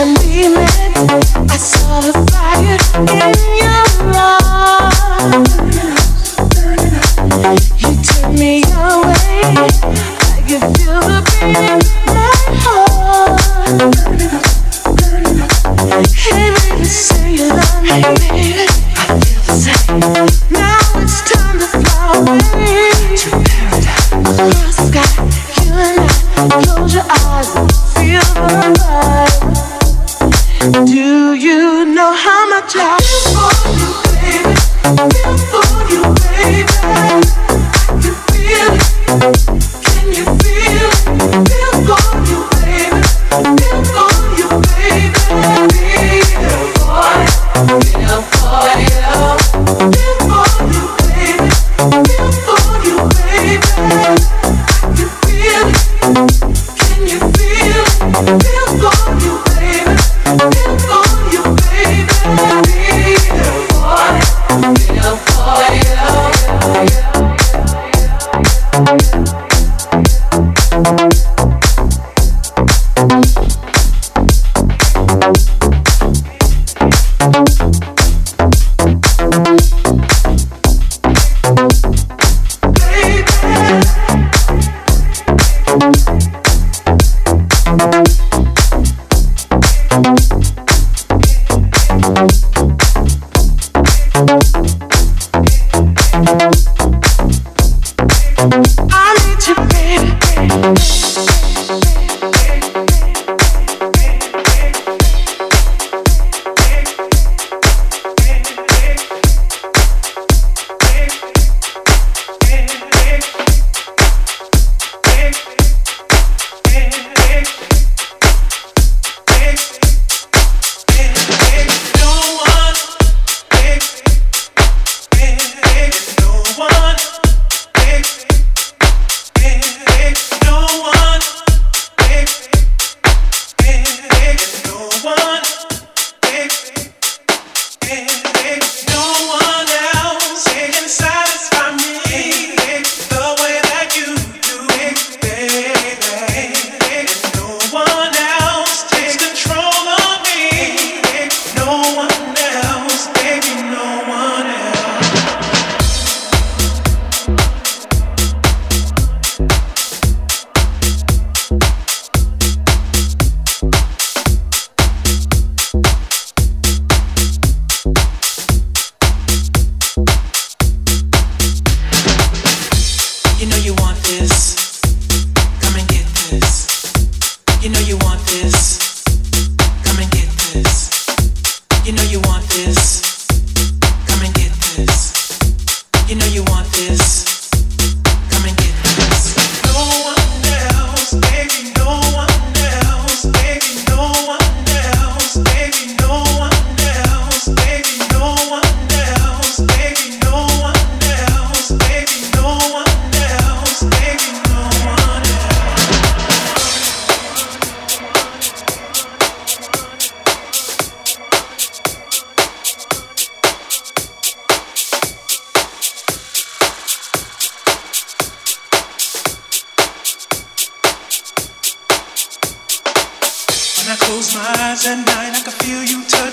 Thank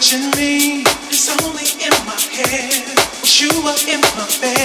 touching me only in my head. But you are in my bed.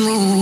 Move, we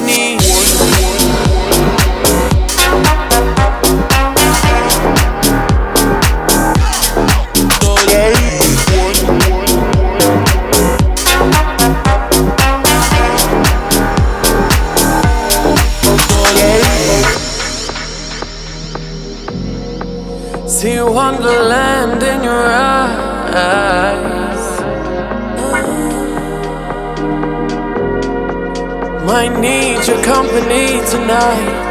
Might need your company tonight.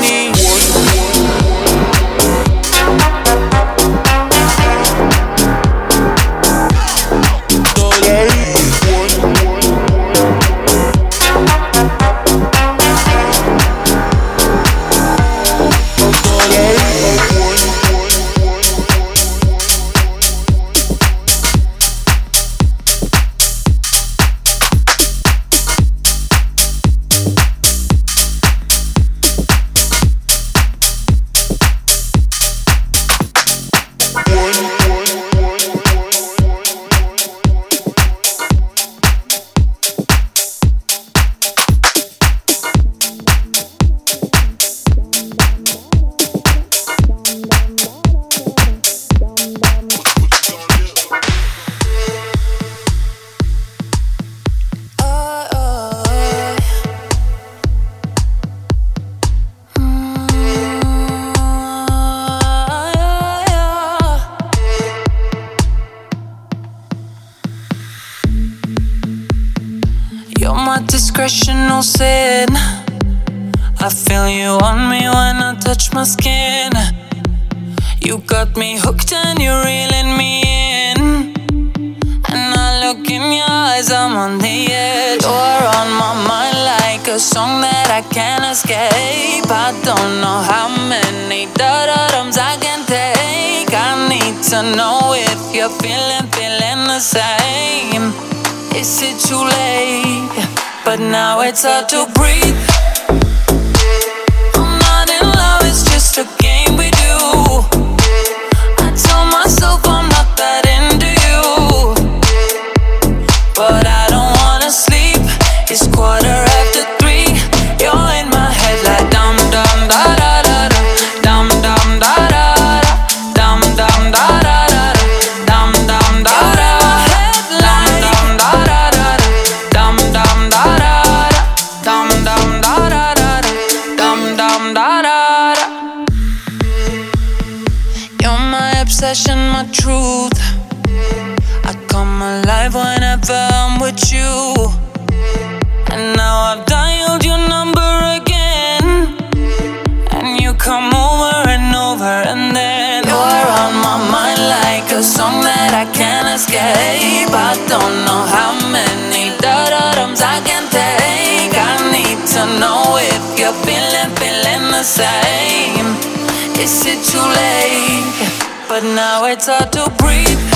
Is it too late? But now it's hard to breathe.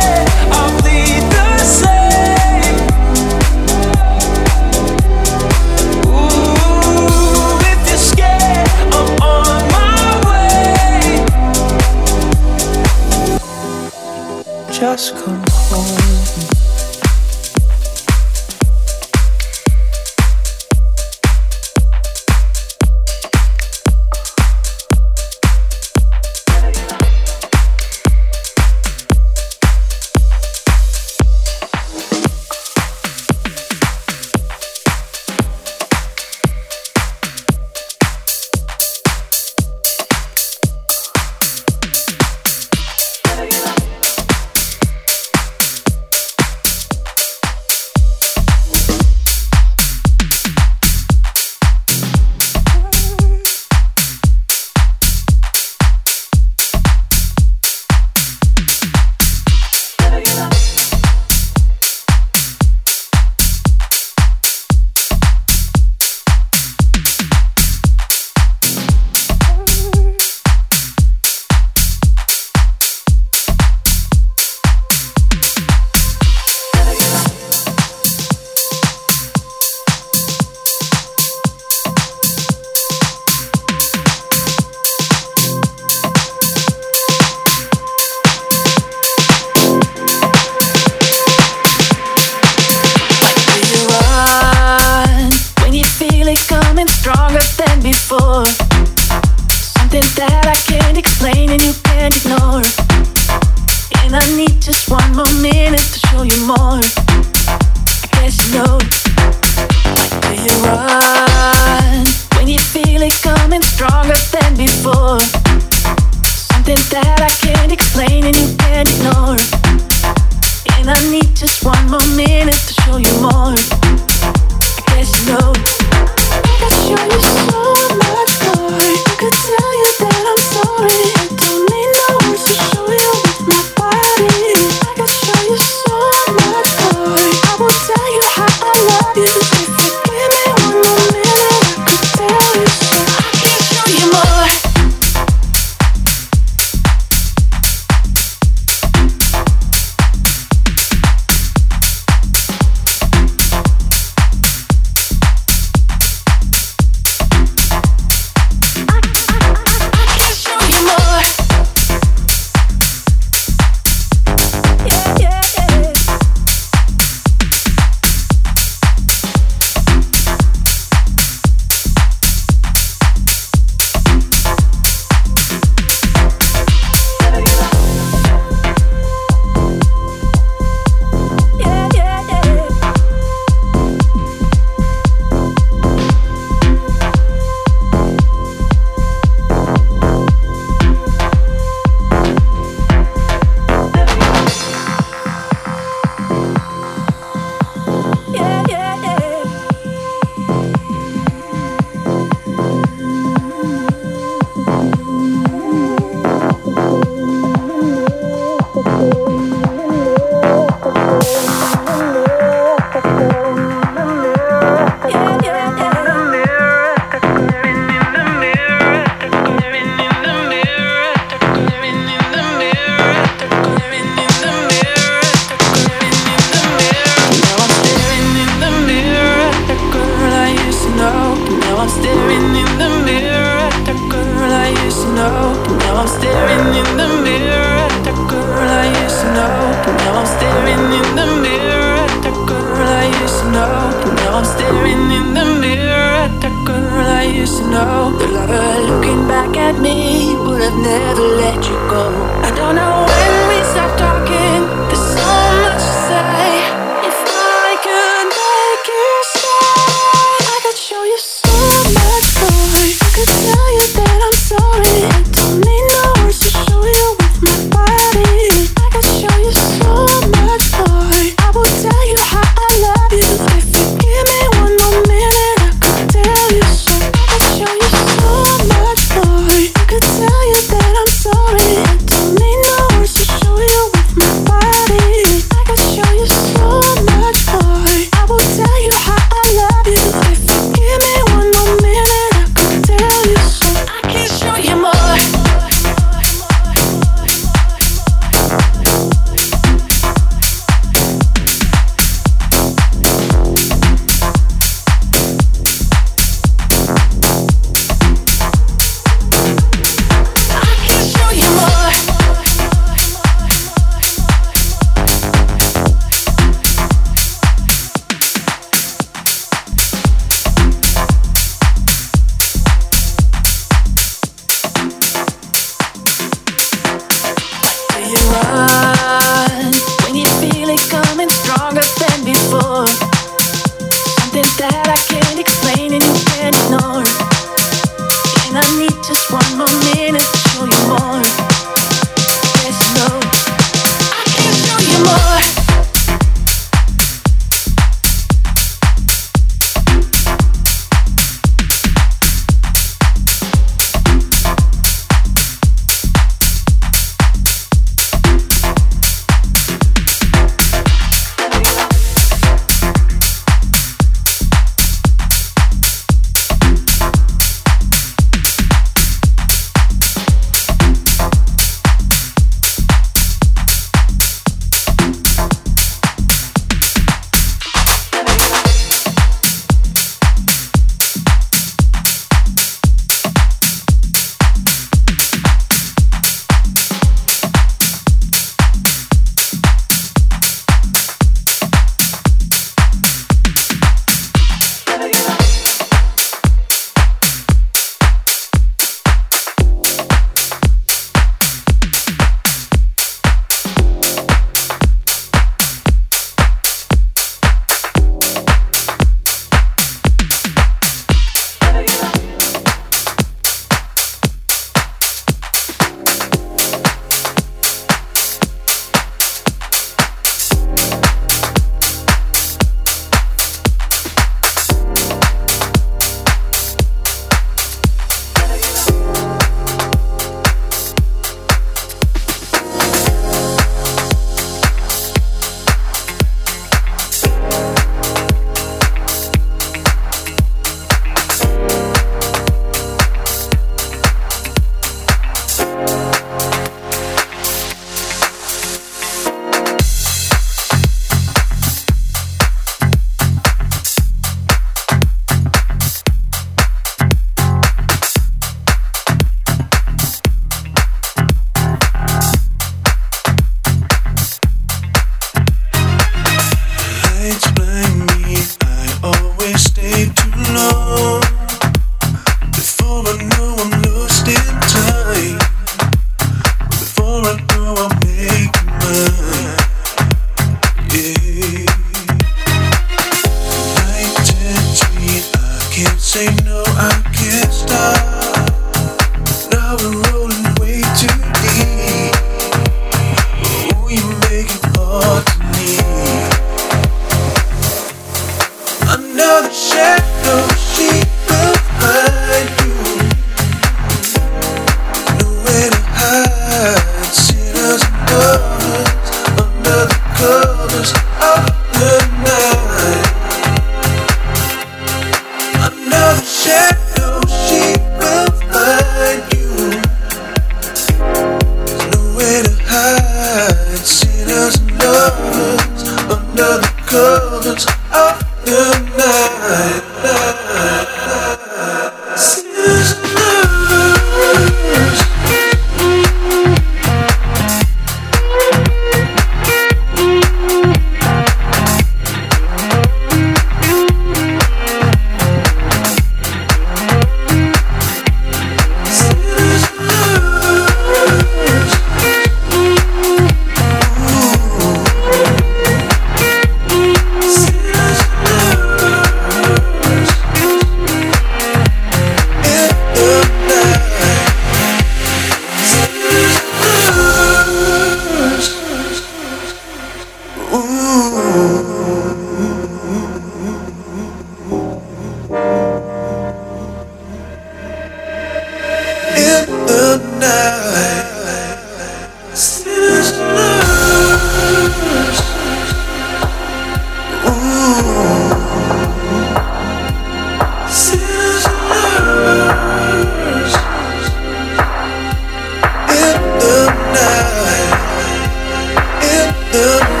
Ooh.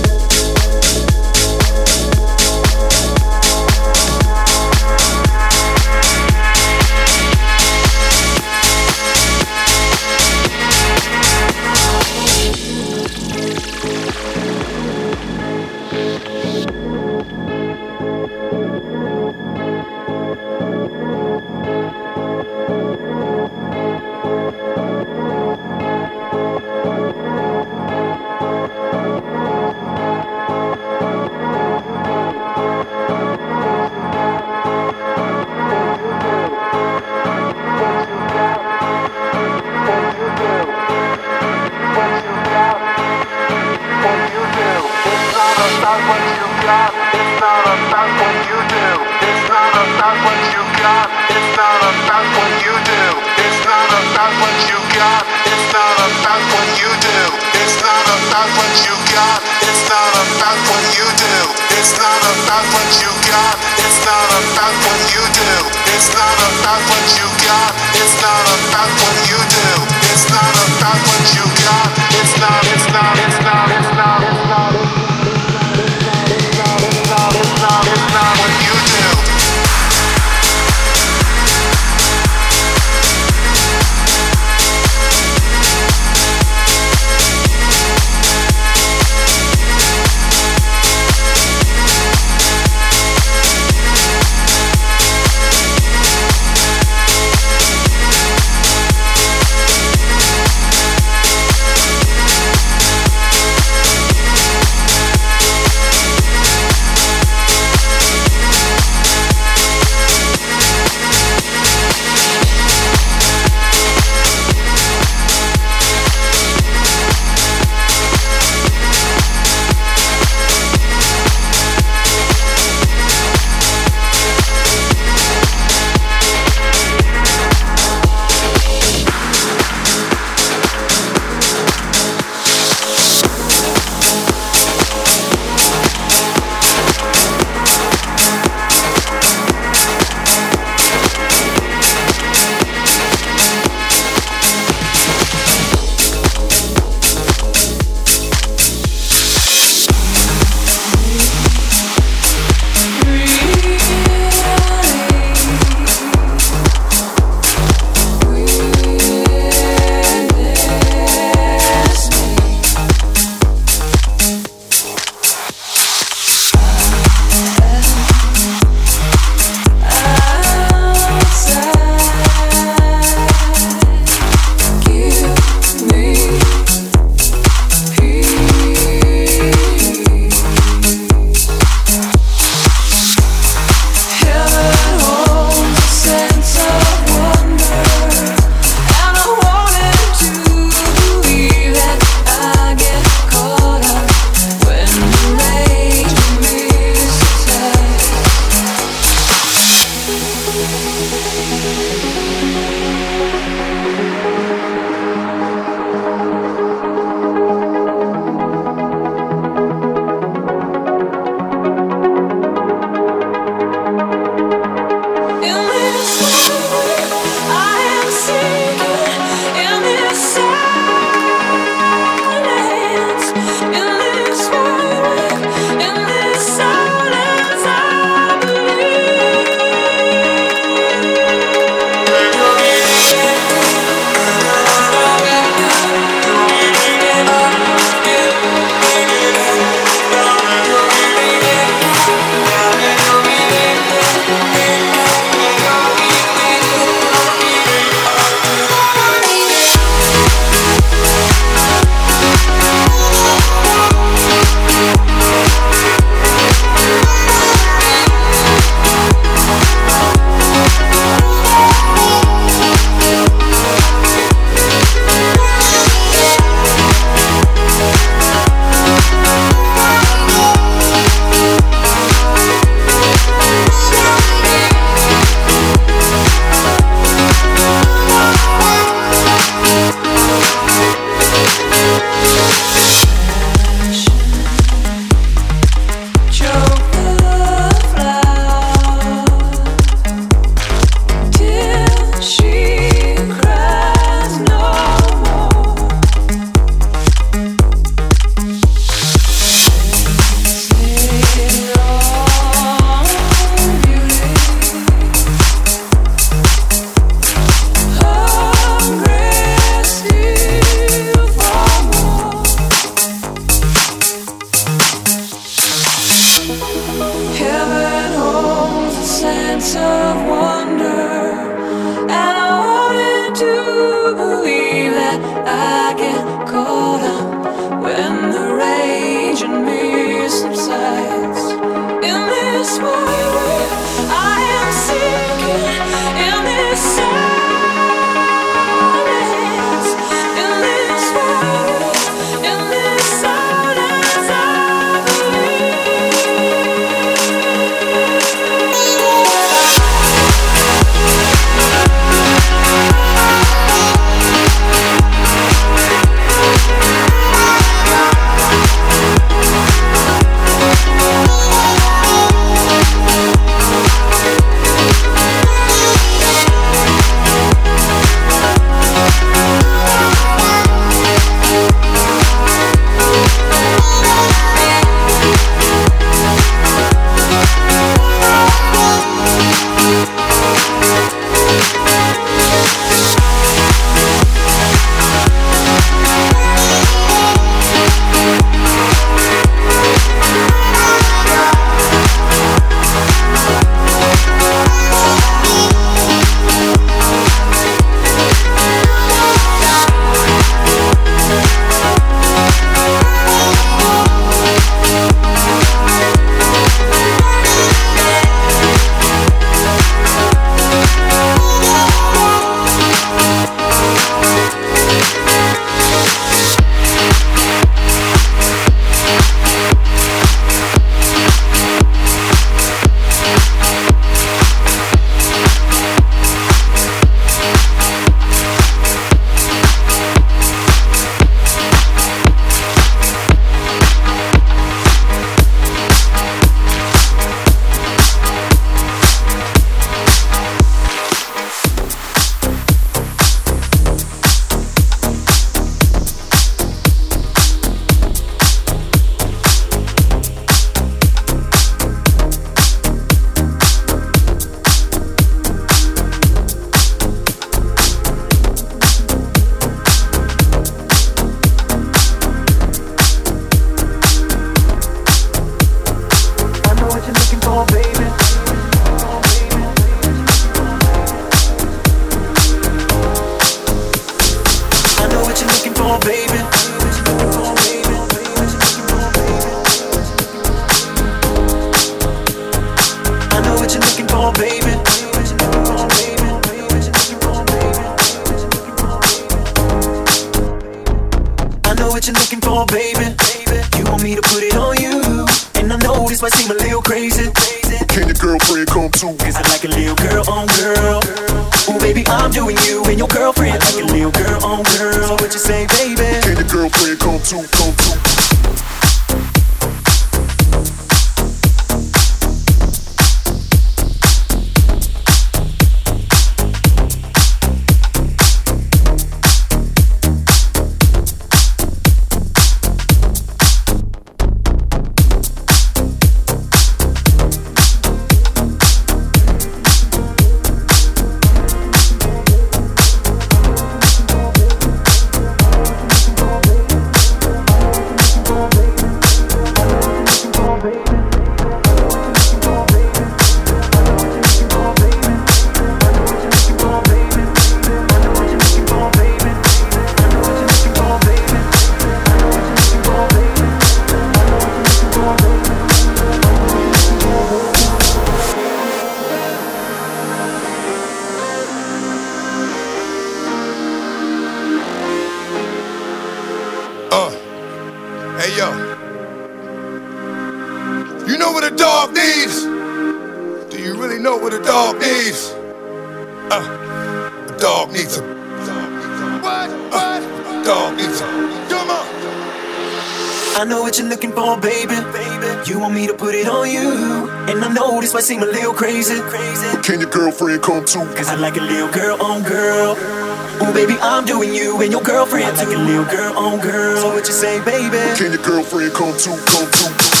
girl on girl. oh baby, I'm doing you and your girlfriend. I like a little girl on girl. So what you say, baby? Can your girlfriend come too, come too?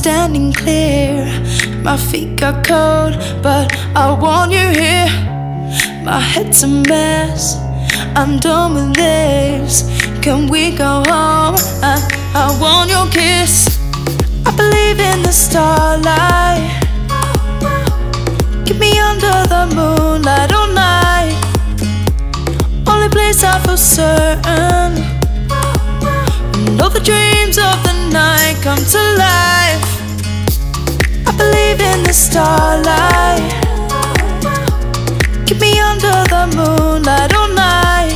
standing clear. My feet got cold, but I want you here. My head's a mess. I'm done with this. Can we go home? I, I want your kiss. I believe in the starlight. Get me under the moonlight all night. Only place I feel certain. And all the dreams of the night come to life in the starlight. Keep me under the moonlight all night.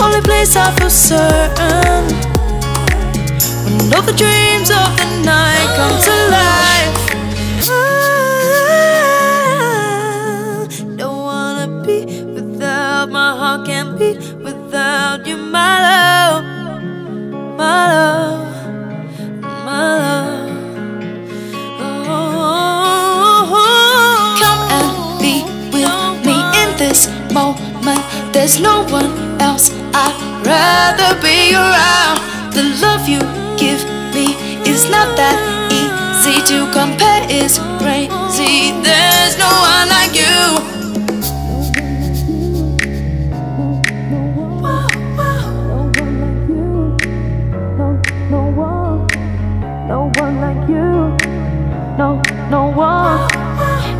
Only place I feel certain. When all the dreams of the night come to life. There's no one else I'd rather be around. The love you give me is not that easy to compare. It's crazy. There's no one like you.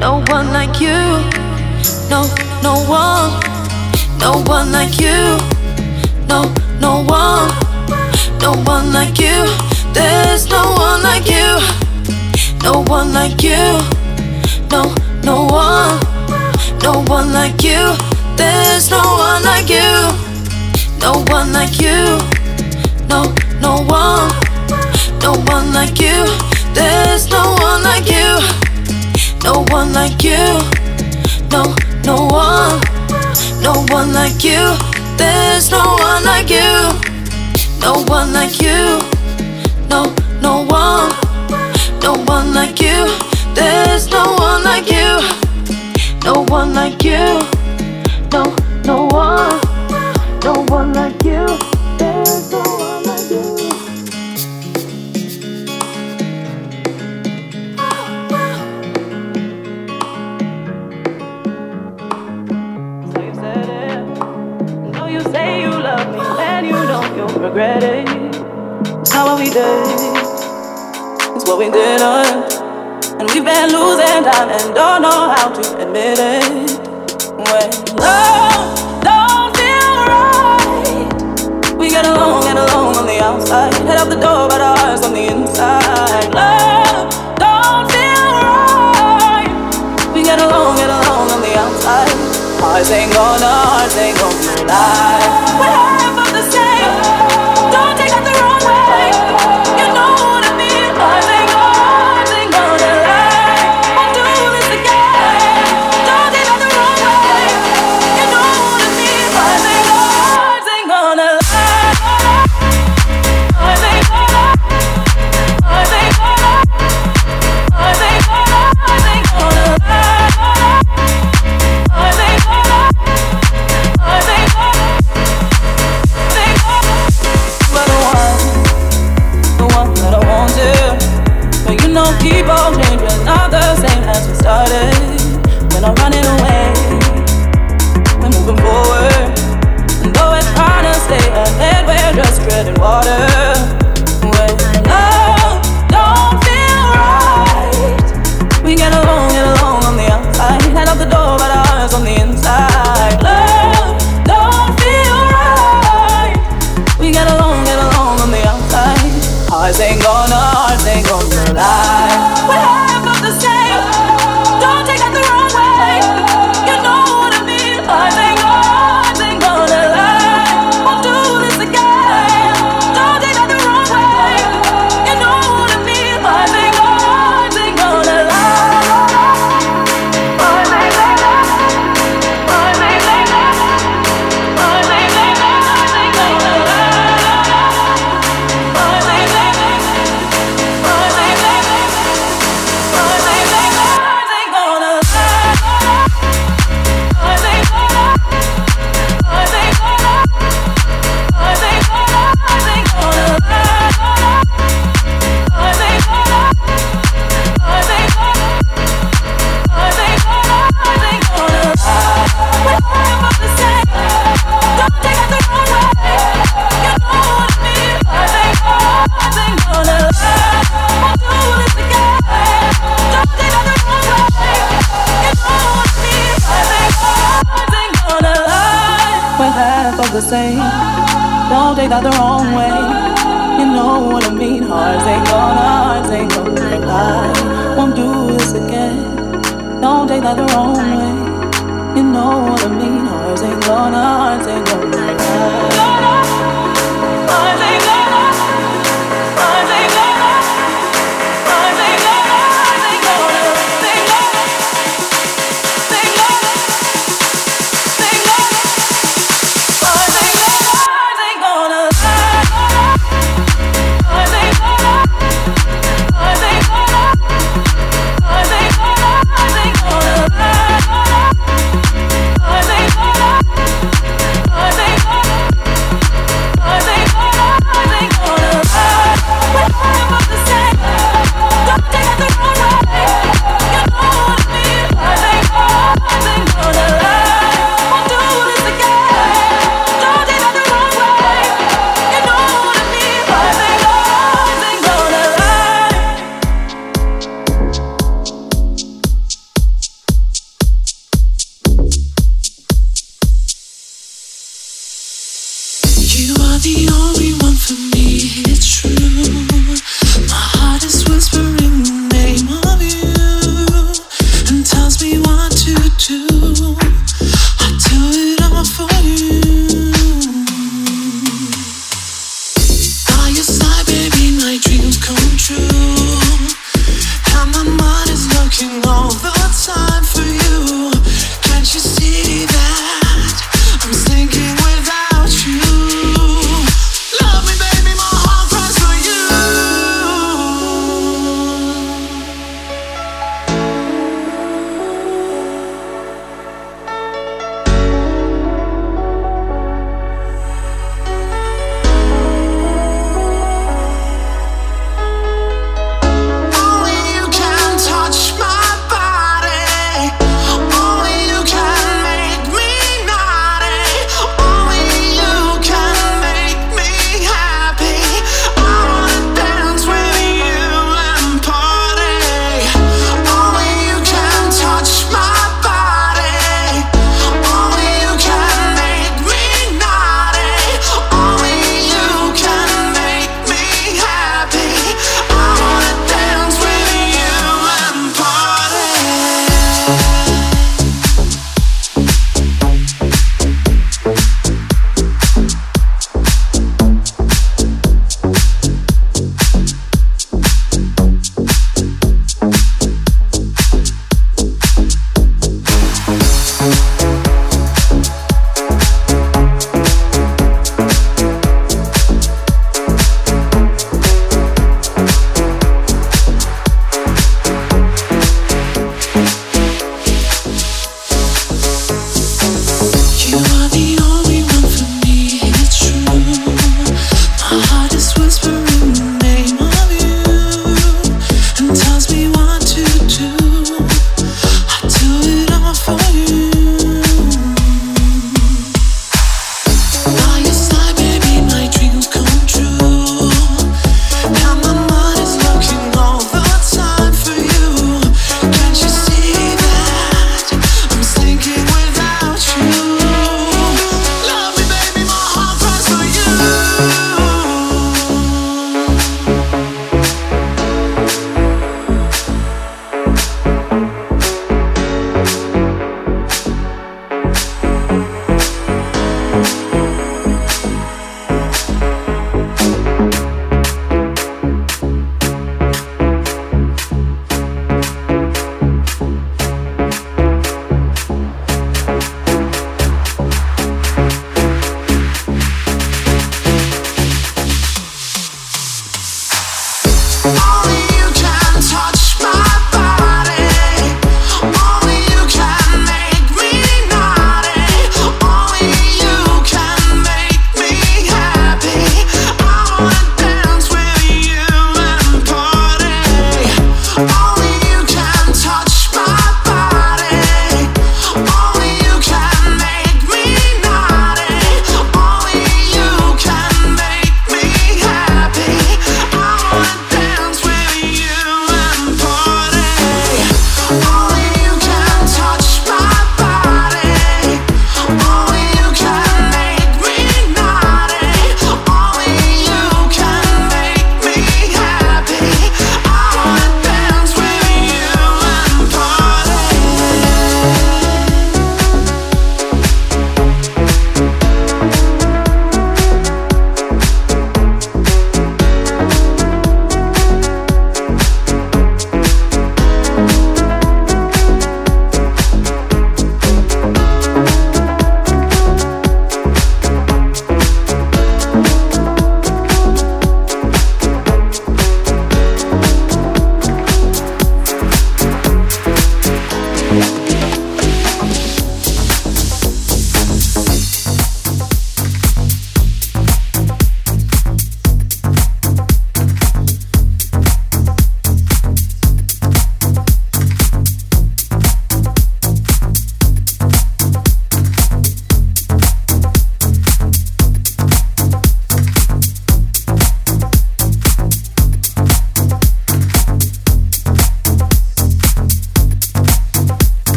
no one like you. No, no one, no one like you. No, no one, no one like you. There's no one like you. No one like you. No, no one, no one like you. There's no one like you. No one like you. No, no one, no one like you. There's no one like you. No one like you. No, no one. No one like you. There's no one like you. No one like you. No, no one. No one like you. There's no one like you. No one like you. No, no one. No one like you. Regret it. It's not what we did, it's what we didn't. And we've been losing time and don't know how to admit it. When love don't feel right, we get along, get along on the outside. Head out the door, but our hearts on the inside. Love don't feel right, we get along, get along on the outside. Hearts ain't gonna, hearts ain't gonna lie. not running away. We're moving forward. Though to stay ahead, we're just treading water. Don't go the wrong way you know what a mean heart ain' got ain't gonna cry won't do this again. Don't take that the wrong way. You know what I mean. Hearts ain't gonna, hearts ain't